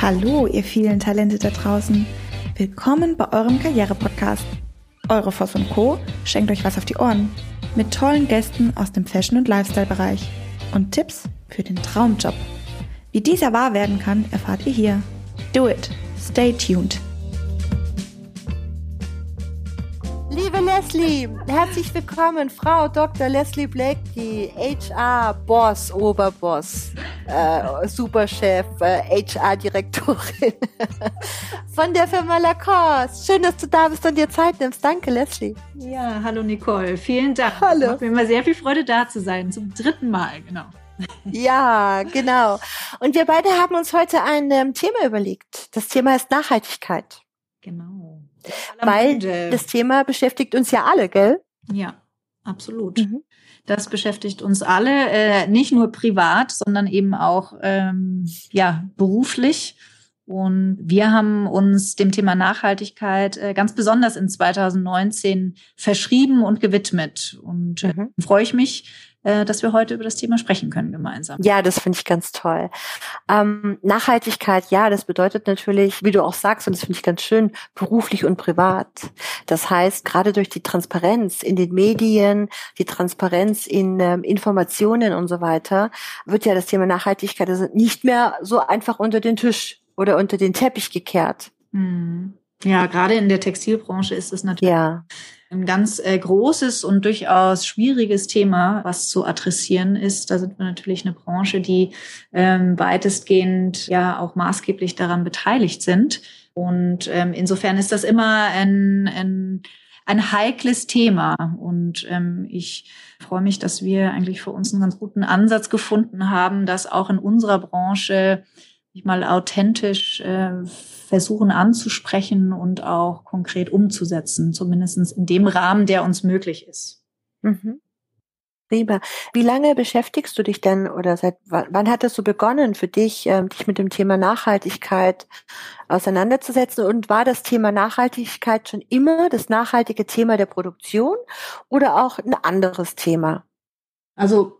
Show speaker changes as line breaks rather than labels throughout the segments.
Hallo, ihr vielen Talente da draußen. Willkommen bei eurem Karriere-Podcast. Eure Voss und Co. schenkt euch was auf die Ohren. Mit tollen Gästen aus dem Fashion- und Lifestyle-Bereich. Und Tipps für den Traumjob. Wie dieser wahr werden kann, erfahrt ihr hier. Do it. Stay tuned.
Leslie, herzlich willkommen, Frau Dr. Leslie Blakey, HR-Boss, Oberboss, äh, Superchef, äh, HR-Direktorin von der Firma Lacoste. Schön, dass du da bist und dir Zeit nimmst. Danke, Leslie.
Ja, hallo Nicole, vielen Dank.
Hallo.
Macht mir immer sehr viel Freude, da zu sein, zum dritten Mal, genau.
Ja, genau. Und wir beide haben uns heute ein ähm, Thema überlegt. Das Thema ist Nachhaltigkeit.
Genau.
Weil das Thema beschäftigt uns ja alle, gell?
Ja, absolut.
Mhm.
Das beschäftigt uns alle, äh, nicht nur privat, sondern eben auch ähm, ja beruflich. Und wir haben uns dem Thema Nachhaltigkeit äh, ganz besonders in 2019 verschrieben und gewidmet. Und äh,
Mhm.
freue ich mich, dass wir heute über das Thema sprechen können gemeinsam.
Ja, das finde ich ganz toll. Ähm, Nachhaltigkeit, ja, das bedeutet natürlich, wie du auch sagst, und das finde ich ganz schön, beruflich und privat. Das heißt, gerade durch die Transparenz in den Medien, die Transparenz in ähm, Informationen und so weiter, wird ja das Thema Nachhaltigkeit also nicht mehr so einfach unter den Tisch oder unter den Teppich gekehrt.
Hm. Ja, gerade in der Textilbranche ist es natürlich
Ja,
ein ganz äh, großes und durchaus schwieriges Thema, was zu adressieren ist. Da sind wir natürlich eine Branche, die ähm, weitestgehend ja auch maßgeblich daran beteiligt sind. Und ähm, insofern ist das immer ein, ein, ein heikles Thema. Und ähm, ich freue mich, dass wir eigentlich für uns einen ganz guten Ansatz gefunden haben, das auch in unserer Branche mal authentisch äh, versuchen anzusprechen und auch konkret umzusetzen, zumindestens in dem Rahmen, der uns möglich ist.
Mhm. Prima. Wie lange beschäftigst du dich denn oder seit wann, wann hat es so begonnen für dich, ähm, dich mit dem Thema Nachhaltigkeit auseinanderzusetzen? Und war das Thema Nachhaltigkeit schon immer das nachhaltige Thema der Produktion oder auch ein anderes Thema?
Also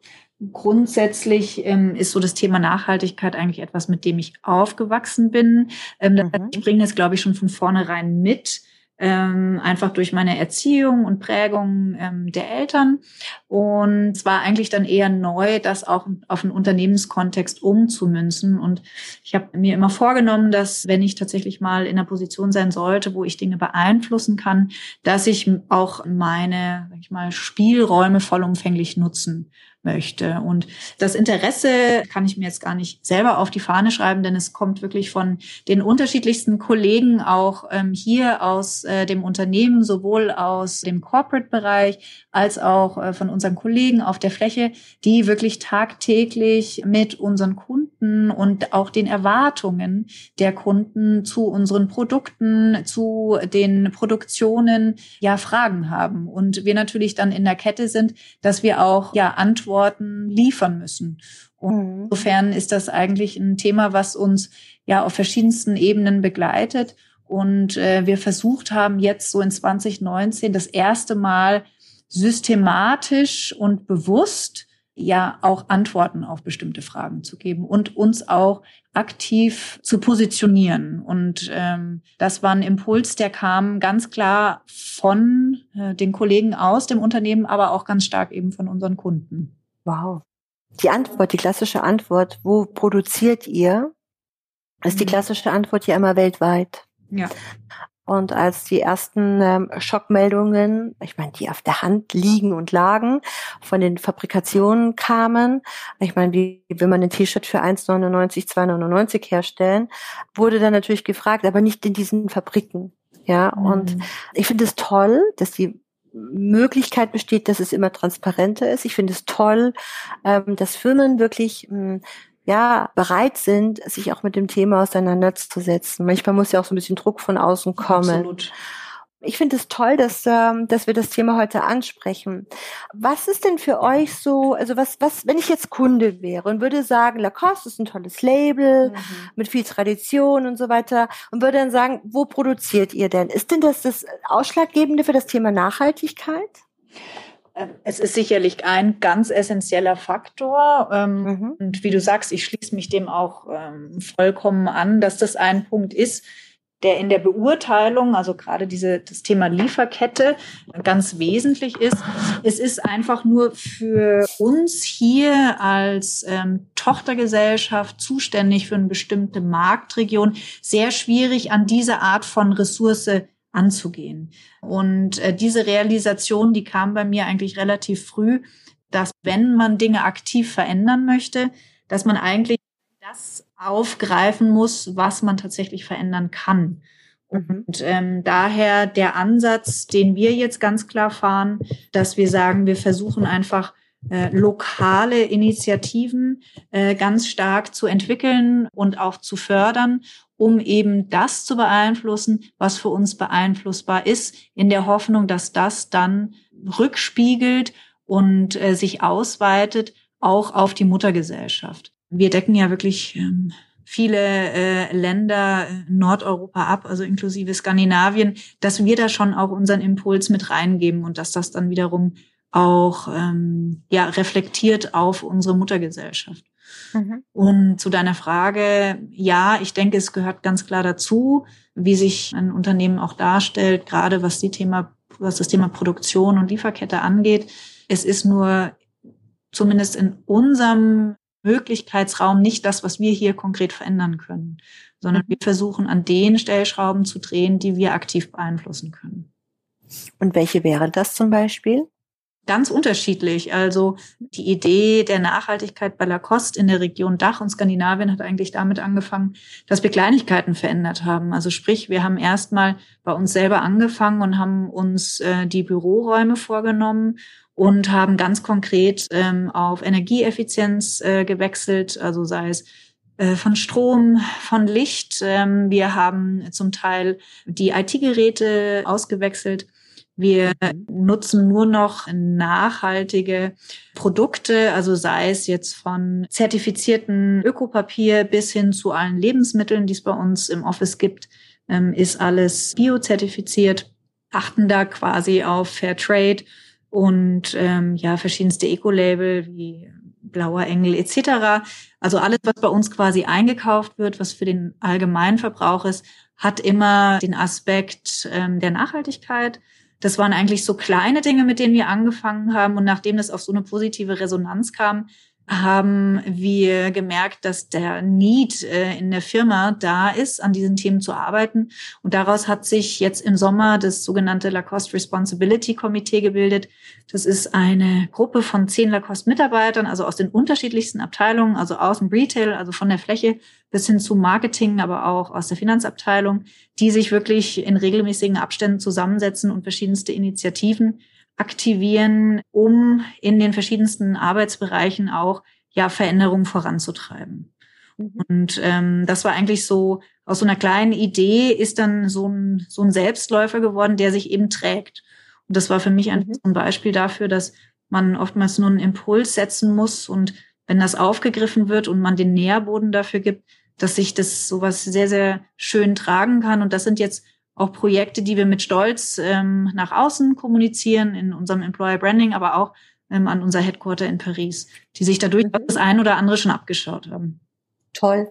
grundsätzlich ähm, ist so das Thema Nachhaltigkeit eigentlich etwas, mit dem ich aufgewachsen bin. Ähm, das-
Mhm.
Ich bringe das, glaube ich, schon von vornherein mit. Ähm, einfach durch meine Erziehung und Prägung ähm, der Eltern. Und es war eigentlich dann eher neu, das auch auf einen Unternehmenskontext umzumünzen. Und ich habe mir immer vorgenommen, dass wenn ich tatsächlich mal in einer Position sein sollte, wo ich Dinge beeinflussen kann, dass ich auch meine, sag ich mal, Spielräume vollumfänglich nutzen möchte. Und das Interesse kann ich mir jetzt gar nicht selber auf die Fahne schreiben, denn es kommt wirklich von den unterschiedlichsten Kollegen auch ähm, hier aus äh, dem Unternehmen, sowohl aus dem Corporate-Bereich als auch äh, von unseren Kollegen auf der Fläche, die wirklich tagtäglich mit unseren Kunden und auch den Erwartungen der Kunden zu unseren Produkten, zu den Produktionen ja Fragen haben. Und wir natürlich dann in der Kette sind, dass wir auch ja Antworten liefern müssen. Und insofern ist das eigentlich ein Thema, was uns ja auf verschiedensten Ebenen begleitet. Und äh, wir versucht haben jetzt so in 2019 das erste Mal systematisch und bewusst ja auch Antworten auf bestimmte Fragen zu geben und uns auch aktiv zu positionieren. Und ähm, das war ein Impuls, der kam ganz klar von äh, den Kollegen aus dem Unternehmen, aber auch ganz stark eben von unseren Kunden.
Wow. Die Antwort, die klassische Antwort, wo produziert ihr? Ist die
Mhm.
klassische Antwort ja immer weltweit.
Ja.
Und als die ersten ähm, Schockmeldungen, ich meine, die auf der Hand liegen und lagen, von den Fabrikationen kamen, ich meine, wie will man ein T-Shirt für 1,99, 2,99 herstellen, wurde dann natürlich gefragt, aber nicht in diesen Fabriken. Ja, und
Mhm.
ich finde es toll, dass die Möglichkeit besteht, dass es immer transparenter ist. Ich finde es toll, ähm, dass Firmen wirklich mh, ja bereit sind, sich auch mit dem Thema auseinanderzusetzen. Manchmal muss ja auch so ein bisschen Druck von außen kommen.
Absolut.
Ich finde es toll, dass, ähm, dass wir das Thema heute ansprechen. Was ist denn für euch so, also was, was, wenn ich jetzt Kunde wäre und würde sagen, Lacoste ist ein tolles Label mit viel Tradition und so weiter und würde dann sagen, wo produziert ihr denn? Ist denn das das Ausschlaggebende für das Thema Nachhaltigkeit?
Ähm, es ist sicherlich ein ganz essentieller Faktor. Ähm, mhm. Und wie du sagst, ich schließe mich dem auch ähm, vollkommen an, dass das ein Punkt ist, der in der Beurteilung, also gerade diese, das Thema Lieferkette ganz wesentlich ist. Es ist einfach nur für uns hier als ähm, Tochtergesellschaft zuständig für eine bestimmte Marktregion sehr schwierig, an diese Art von Ressource anzugehen. Und äh, diese Realisation, die kam bei mir eigentlich relativ früh, dass wenn man Dinge aktiv verändern möchte, dass man eigentlich das aufgreifen muss, was man tatsächlich verändern kann. Mhm. Und ähm, daher der Ansatz, den wir jetzt ganz klar fahren, dass wir sagen, wir versuchen einfach äh, lokale Initiativen äh, ganz stark zu entwickeln und auch zu fördern, um eben das zu beeinflussen, was für uns beeinflussbar ist, in der Hoffnung, dass das dann rückspiegelt und äh, sich ausweitet auch auf die Muttergesellschaft. Wir decken ja wirklich ähm, viele äh, Länder äh, Nordeuropa ab, also inklusive Skandinavien, dass wir da schon auch unseren Impuls mit reingeben und dass das dann wiederum auch ähm, ja reflektiert auf unsere Muttergesellschaft. Mhm. Und zu deiner Frage, ja, ich denke, es gehört ganz klar dazu, wie sich ein Unternehmen auch darstellt, gerade was die Thema, was das Thema Produktion und Lieferkette angeht. Es ist nur zumindest in unserem Möglichkeitsraum nicht das, was wir hier konkret verändern können, sondern mhm. wir versuchen an den Stellschrauben zu drehen, die wir aktiv beeinflussen können.
Und welche wären das zum Beispiel?
Ganz unterschiedlich. Also die Idee der Nachhaltigkeit bei Lacoste in der Region Dach und Skandinavien hat eigentlich damit angefangen, dass wir Kleinigkeiten verändert haben. Also sprich, wir haben erstmal bei uns selber angefangen und haben uns äh, die Büroräume vorgenommen und haben ganz konkret ähm, auf Energieeffizienz äh, gewechselt, also sei es äh, von Strom, von Licht. Ähm, wir haben zum Teil die IT-Geräte ausgewechselt. Wir nutzen nur noch nachhaltige Produkte, also sei es jetzt von zertifizierten Ökopapier bis hin zu allen Lebensmitteln, die es bei uns im Office gibt, ähm, ist alles biozertifiziert, achten da quasi auf Fair Trade und ähm, ja verschiedenste Eco-Label wie Blauer Engel etc. Also alles, was bei uns quasi eingekauft wird, was für den allgemeinen Verbrauch ist, hat immer den Aspekt ähm, der Nachhaltigkeit. Das waren eigentlich so kleine Dinge, mit denen wir angefangen haben. Und nachdem das auf so eine positive Resonanz kam, haben wir gemerkt, dass der Need äh, in der Firma da ist, an diesen Themen zu arbeiten. Und daraus hat sich jetzt im Sommer das sogenannte Lacoste Responsibility Komitee gebildet. Das ist eine Gruppe von zehn Lacoste-Mitarbeitern, also aus den unterschiedlichsten Abteilungen, also aus dem Retail, also von der Fläche bis hin zu Marketing, aber auch aus der Finanzabteilung, die sich wirklich in regelmäßigen Abständen zusammensetzen und verschiedenste Initiativen aktivieren, um in den verschiedensten Arbeitsbereichen auch ja Veränderungen voranzutreiben. Mhm. Und ähm, das war eigentlich so aus so einer kleinen Idee ist dann so ein so ein Selbstläufer geworden, der sich eben trägt. Und das war für mich einfach mhm. ein Beispiel dafür, dass man oftmals nur einen Impuls setzen muss und wenn das aufgegriffen wird und man den Nährboden dafür gibt, dass sich das sowas sehr, sehr schön tragen kann. Und das sind jetzt auch Projekte, die wir mit Stolz ähm, nach außen kommunizieren, in unserem Employer Branding, aber auch ähm, an unser Headquarter in Paris, die sich dadurch mhm. das ein oder andere schon abgeschaut haben.
Toll.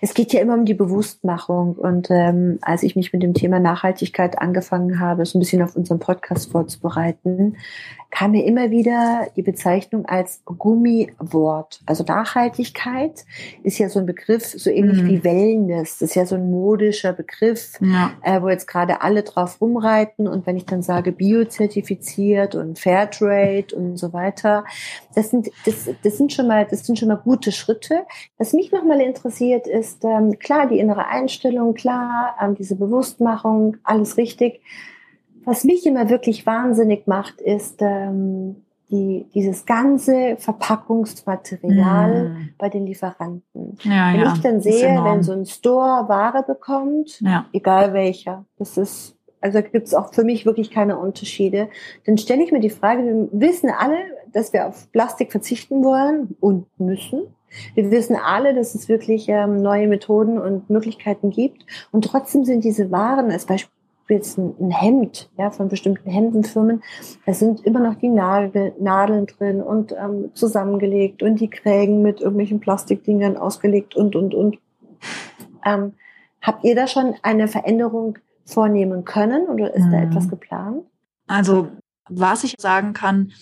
Es geht ja immer um die Bewusstmachung. Und ähm, als ich mich mit dem Thema Nachhaltigkeit angefangen habe, so ein bisschen auf unseren Podcast vorzubereiten, kam mir immer wieder die Bezeichnung als Gummiwort. Also Nachhaltigkeit ist ja so ein Begriff, so ähnlich mhm. wie Wellness. Das ist ja so ein modischer Begriff, ja. äh, wo jetzt gerade alle drauf rumreiten. Und wenn ich dann sage biozertifiziert und Fairtrade und so weiter, das sind, das, das sind schon mal, das sind schon mal gute Schritte. Was mich nochmal interessiert ist, ähm, klar, die innere Einstellung, klar, ähm, diese Bewusstmachung, alles richtig. Was mich immer wirklich wahnsinnig macht, ist ähm, die, dieses ganze Verpackungsmaterial mm. bei den Lieferanten. Ja, wenn ja, ich dann sehe, wenn so ein Store Ware bekommt, ja. egal welcher, das ist, also gibt es auch für mich wirklich keine Unterschiede, dann stelle ich mir die Frage, wir wissen alle, dass wir auf Plastik verzichten wollen und müssen. Wir wissen alle, dass es wirklich ähm, neue Methoden und Möglichkeiten gibt. Und trotzdem sind diese Waren, als Beispiel jetzt ein, Hemd, ja, von bestimmten Hemdenfirmen, da sind immer noch die Nadel, Nadeln drin und ähm, zusammengelegt und die Krägen mit irgendwelchen Plastikdingern ausgelegt und, und, und. Ähm, habt ihr da schon eine Veränderung vornehmen können oder ist mhm. da etwas geplant?
Also, was ich sagen kann,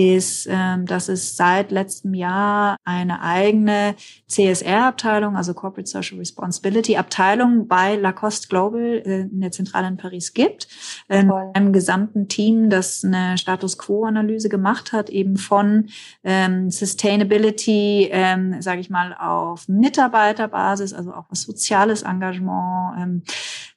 ist, ähm, dass es seit letztem Jahr eine eigene CSR-Abteilung, also Corporate Social Responsibility Abteilung bei Lacoste Global äh, in der Zentrale in Paris gibt. Ähm, einem gesamten Team, das eine Status Quo-Analyse gemacht hat, eben von ähm, Sustainability, ähm, sage ich mal, auf Mitarbeiterbasis, also auch was soziales Engagement, ähm,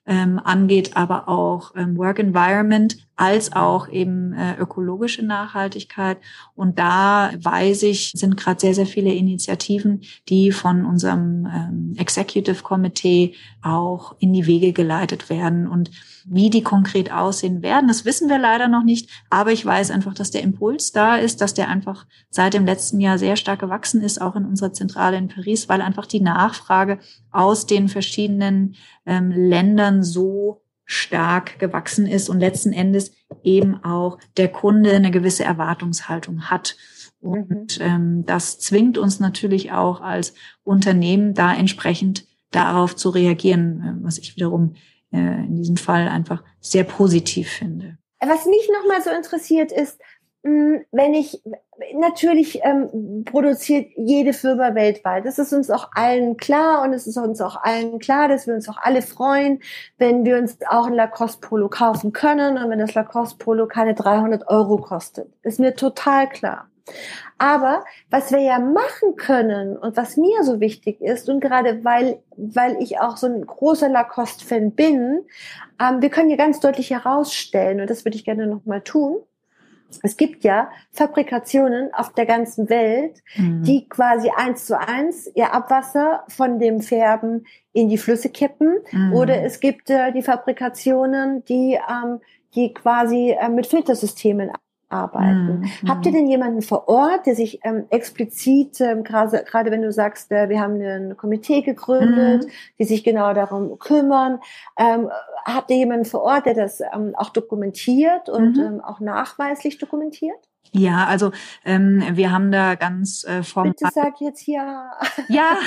ähm, angeht, aber auch ähm, Work Environment als auch eben äh, ökologische Nachhaltigkeit. Und da weiß ich, sind gerade sehr, sehr viele Initiativen, die von unserem ähm, Executive Committee auch in die Wege geleitet werden. Und wie die konkret aussehen werden, das wissen wir leider noch nicht. Aber ich weiß einfach, dass der Impuls da ist, dass der einfach seit dem letzten Jahr sehr stark gewachsen ist, auch in unserer Zentrale in Paris, weil einfach die Nachfrage aus den verschiedenen ähm, Ländern so stark gewachsen ist und letzten Endes eben auch der Kunde eine gewisse Erwartungshaltung hat. Und mhm. ähm, das zwingt uns natürlich auch als Unternehmen da entsprechend darauf zu reagieren, äh, was ich wiederum äh, in diesem Fall einfach sehr positiv finde.
Was mich nochmal so interessiert ist, wenn ich natürlich ähm, produziert jede Firma weltweit. Das ist uns auch allen klar und es ist uns auch allen klar, dass wir uns auch alle freuen, wenn wir uns auch ein Lacoste Polo kaufen können und wenn das Lacoste Polo keine 300 Euro kostet. Ist mir total klar. Aber was wir ja machen können und was mir so wichtig ist und gerade weil, weil ich auch so ein großer Lacoste-Fan bin, ähm, wir können hier ganz deutlich herausstellen und das würde ich gerne nochmal tun, es gibt ja Fabrikationen auf der ganzen Welt, mhm. die quasi eins zu eins ihr Abwasser von dem Färben in die Flüsse kippen. Mhm. Oder es gibt äh, die Fabrikationen, die, ähm, die quasi äh, mit Filtersystemen arbeiten. Mhm. Habt ihr denn jemanden vor Ort, der sich ähm, explizit, ähm, gerade, gerade wenn du sagst, äh, wir haben ein Komitee gegründet, mhm. die sich genau darum kümmern, ähm, habt ihr jemanden vor Ort, der das ähm, auch dokumentiert und mhm. ähm, auch nachweislich dokumentiert?
Ja, also ähm, wir haben da ganz äh, formal.
Bitte sag jetzt ja.
Ja.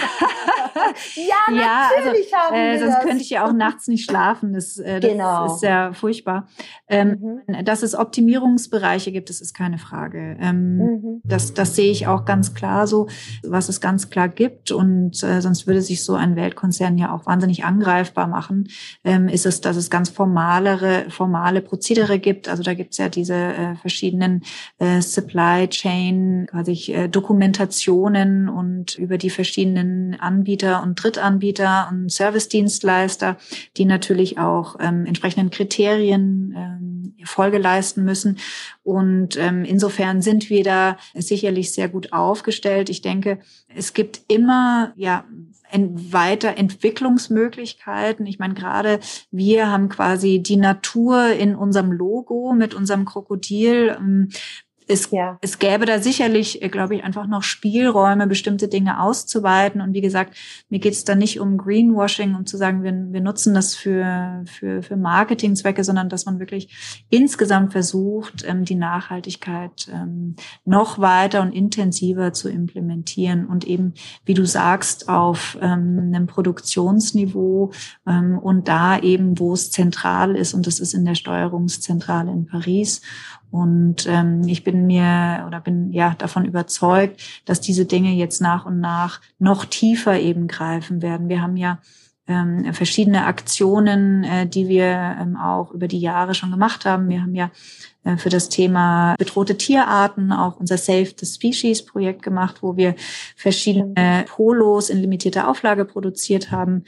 ja, ja, also, natürlich also, haben
äh, wir Sonst das. könnte ich ja auch nachts nicht schlafen. Das, äh, das genau. ist sehr furchtbar. Ähm, mhm. Dass es Optimierungsbereiche gibt, das ist keine Frage. Ähm, mhm. das, das sehe ich auch ganz klar so, was es ganz klar gibt. Und äh, sonst würde sich so ein Weltkonzern ja auch wahnsinnig angreifbar machen. Ähm, ist es, dass es ganz formalere, formale Prozedere gibt. Also da gibt es ja diese äh, verschiedenen äh, Supply Chain, quasi äh, Dokumentationen und über die verschiedenen Anbieter und Drittanbieter und Service-Dienstleister, die natürlich auch ähm, entsprechenden Kriterien ähm, Folge leisten müssen. Und ähm, insofern sind wir da sicherlich sehr gut aufgestellt. Ich denke, es gibt immer ja Weiterentwicklungsmöglichkeiten. Ich meine, gerade wir haben quasi die Natur in unserem Logo mit unserem Krokodil. Es, ja. es gäbe da sicherlich, äh, glaube ich, einfach noch Spielräume, bestimmte Dinge auszuweiten. Und wie gesagt, mir geht es da nicht um Greenwashing, um zu sagen, wir, wir nutzen das für, für, für Marketingzwecke, sondern dass man wirklich insgesamt versucht, ähm, die Nachhaltigkeit ähm, noch weiter und intensiver zu implementieren und eben, wie du sagst, auf ähm, einem Produktionsniveau ähm, und da eben, wo es zentral ist, und das ist in der Steuerungszentrale in Paris. Und ähm, ich bin mir oder bin ja davon überzeugt, dass diese Dinge jetzt nach und nach noch tiefer eben greifen werden. Wir haben ja ähm, verschiedene Aktionen, äh, die wir ähm, auch über die Jahre schon gemacht haben. Wir haben ja äh, für das Thema bedrohte Tierarten auch unser Save the Species Projekt gemacht, wo wir verschiedene Polos in limitierter Auflage produziert haben,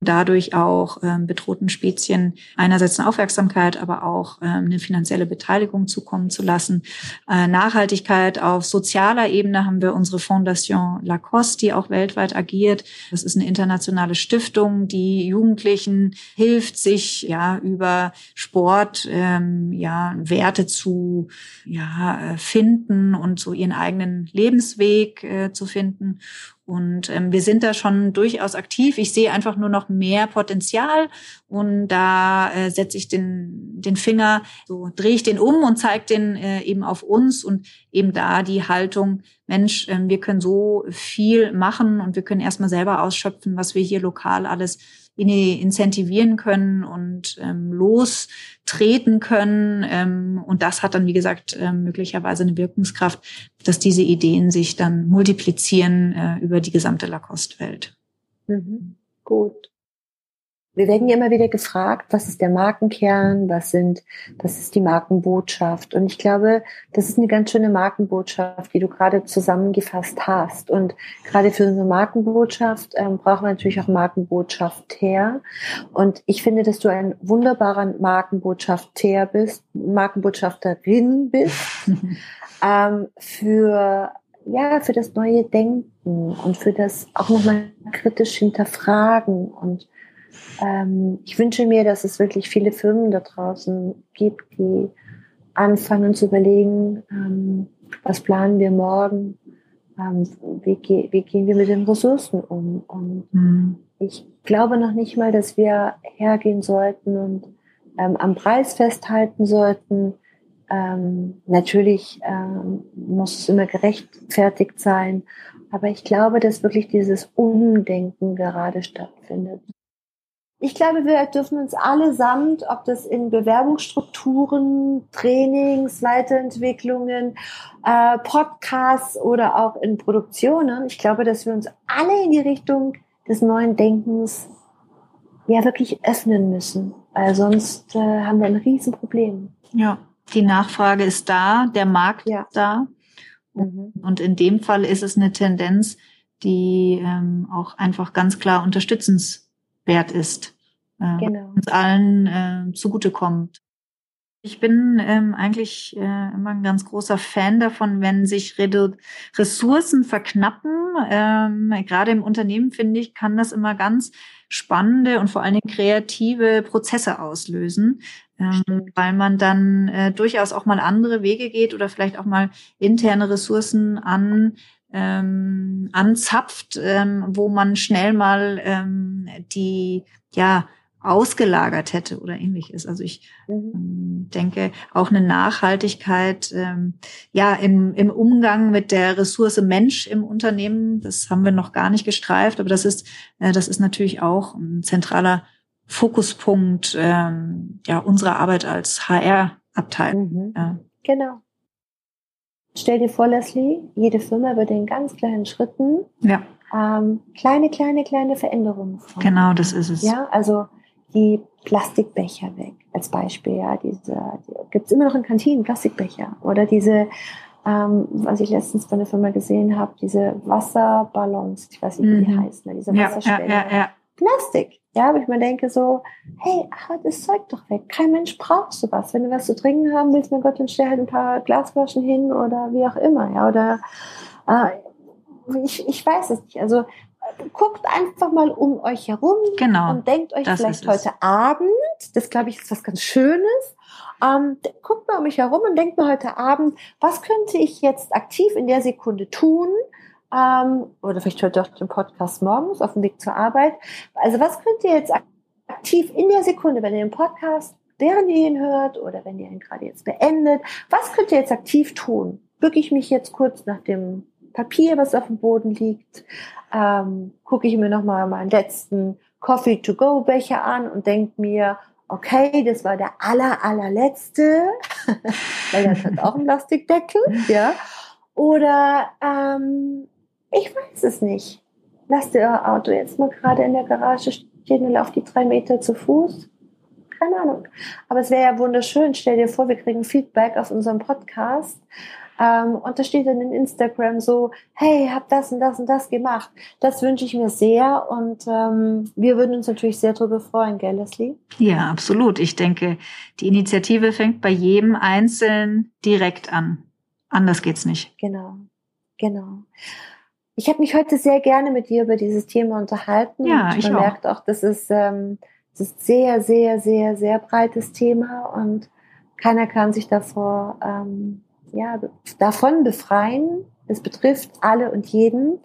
dadurch auch ähm, bedrohten Spezien einerseits eine Aufmerksamkeit, aber auch ähm, eine finanzielle Beteiligung zukommen zu lassen. Äh, Nachhaltigkeit auf sozialer Ebene haben wir unsere Fondation Lacoste, die auch weltweit agiert. Das ist eine internationale Stiftung, die Jugendlichen hilft, sich ja über Sport ähm, ja Werte zu ja äh, finden und so ihren eigenen Lebensweg äh, zu finden Und ähm, wir sind da schon durchaus aktiv. Ich sehe einfach nur noch mehr Potenzial und da äh, setze ich den, den Finger, so drehe ich den um und zeige den äh, eben auf uns und eben da die Haltung, Mensch, äh, wir können so viel machen und wir können erstmal selber ausschöpfen, was wir hier lokal alles incentivieren können und ähm, lostreten können. Ähm, und das hat dann, wie gesagt, äh, möglicherweise eine Wirkungskraft, dass diese Ideen sich dann multiplizieren äh, über die gesamte Lacoste-Welt.
Mhm. Gut. Wir werden ja immer wieder gefragt, was ist der Markenkern, was sind, was ist die Markenbotschaft? Und ich glaube, das ist eine ganz schöne Markenbotschaft, die du gerade zusammengefasst hast. Und gerade für unsere Markenbotschaft ähm, brauchen wir natürlich auch Markenbotschaft her. Und ich finde, dass du ein wunderbarer Markenbotschafter bist, Markenbotschafterin bist, ähm, für ja, für das neue Denken und für das auch nochmal kritisch hinterfragen und ähm, ich wünsche mir, dass es wirklich viele Firmen da draußen gibt, die anfangen zu überlegen, ähm, was planen wir morgen, ähm, wie, ge wie, gehen wir mit den Ressourcen um. Und mhm. ich glaube noch nicht mal, dass wir hergehen sollten und ähm, am Preis festhalten sollten. Ähm, natürlich ähm, muss es immer gerechtfertigt sein, aber ich glaube, dass wirklich dieses Umdenken gerade stattfindet. Ich glaube, wir dürfen uns allesamt, ob das in Bewerbungsstrukturen, Trainings, Weiterentwicklungen, äh, Podcasts oder auch in Produktionen, ich glaube, dass wir uns alle in die Richtung des neuen Denkens ja wirklich öffnen müssen, weil sonst äh, haben wir ein Riesenproblem.
Ja, die Nachfrage ist da, der Markt ja. ist da. Mhm. Und in dem Fall ist es eine Tendenz, die ähm, auch einfach ganz klar unterstützenswert wert ist, äh, genau. uns allen äh, zugutekommt. Ich bin ähm, eigentlich äh, immer ein ganz großer Fan davon, wenn sich Redu Ressourcen verknappen. Ähm, Gerade im Unternehmen, finde ich, kann das immer ganz spannende und vor allen Dingen kreative Prozesse auslösen, ähm, weil man dann äh, durchaus auch mal andere Wege geht oder vielleicht auch mal interne Ressourcen an ähm, anzapft, ähm, wo man schnell mal ähm, die ja ausgelagert hätte oder ähnliches. Also ich mhm. ähm, denke auch eine Nachhaltigkeit ähm, ja im, im Umgang mit der Ressource Mensch im Unternehmen, das haben wir noch gar nicht gestreift, aber das ist äh, das ist natürlich auch ein zentraler Fokuspunkt ähm, ja unserer Arbeit als HR-Abteilung.
Mhm. Ja. Genau. Stell dir vor, Leslie, jede Firma würde in ganz kleinen Schritten ja. ähm, kleine, kleine, kleine Veränderungen
vornehmen. Genau, das ist es.
Ja, also die Plastikbecher weg, als Beispiel. Ja, diese die, gibt's immer noch in Kantinen Plastikbecher oder diese, ähm, was ich letztens bei einer Firma gesehen habe, diese Wasserballons, ich weiß nicht, wie die mhm. heißen, diese Wasserspender. Ja, ja, ja, Plastik. Ja, aber ich mir denke so, hey, hau das Zeug doch weg. Kein Mensch braucht sowas. Wenn du was zu trinken haben willst, mein Gott, dann stell halt ein paar Glasflaschen hin oder wie auch immer. Ja, oder äh, ich, ich weiß es nicht. Also guckt einfach mal um euch herum
genau,
und denkt euch vielleicht heute Abend, das glaube ich ist was ganz Schönes, ähm, guckt mal um mich herum und denkt mal heute Abend, was könnte ich jetzt aktiv in der Sekunde tun, ähm, oder vielleicht hört ihr auch den Podcast morgens auf dem Weg zur Arbeit. Also was könnt ihr jetzt aktiv in der Sekunde, wenn ihr den Podcast, während ihr ihn hört oder wenn ihr ihn gerade jetzt beendet, was könnt ihr jetzt aktiv tun? Bücke ich mich jetzt kurz nach dem Papier, was auf dem Boden liegt, ähm, gucke ich mir nochmal meinen letzten Coffee-to-go-Becher an und denke mir, okay, das war der aller, allerletzte, weil das hat auch einen Plastikdeckel, ja. Oder ähm, ich weiß es nicht. Lass dir Auto jetzt mal gerade in der Garage stehen und lauf die drei Meter zu Fuß. Keine Ahnung. Aber es wäre ja wunderschön. Stell dir vor, wir kriegen Feedback auf unserem Podcast. Ähm, und da steht dann in Instagram so, hey, hab das und das und das gemacht. Das wünsche ich mir sehr und ähm, wir würden uns natürlich sehr darüber freuen, gell, Leslie?
Ja, absolut. Ich denke, die Initiative fängt bei jedem Einzelnen direkt an. Anders geht's nicht.
Genau, genau. Ich habe mich heute sehr gerne mit dir über dieses Thema unterhalten.
Ja,
ich man auch. merkt auch, das ist, ähm, das ist sehr, sehr, sehr, sehr breites Thema und keiner kann sich davor, ähm, ja, davon befreien. Es betrifft alle und jeden.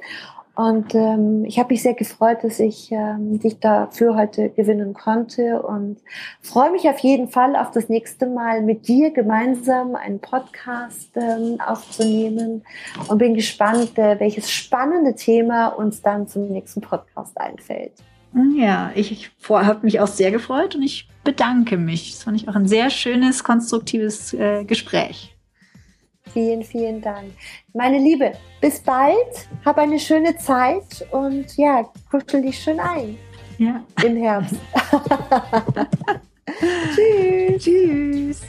Und ähm, ich habe mich sehr gefreut, dass ich ähm, dich dafür heute gewinnen konnte und freue mich auf jeden Fall auf das nächste Mal mit dir gemeinsam einen Podcast ähm, aufzunehmen und bin gespannt, äh, welches spannende Thema uns dann zum nächsten Podcast einfällt.
Ja, ich, ich habe mich auch sehr gefreut und ich bedanke mich. Das fand ich auch ein sehr schönes, konstruktives äh, Gespräch.
Vielen, vielen Dank. Meine Liebe, bis bald. Hab eine schöne Zeit und ja, kuschel dich schön ein.
Ja.
Im Herbst.
Tschüss. Tschüss.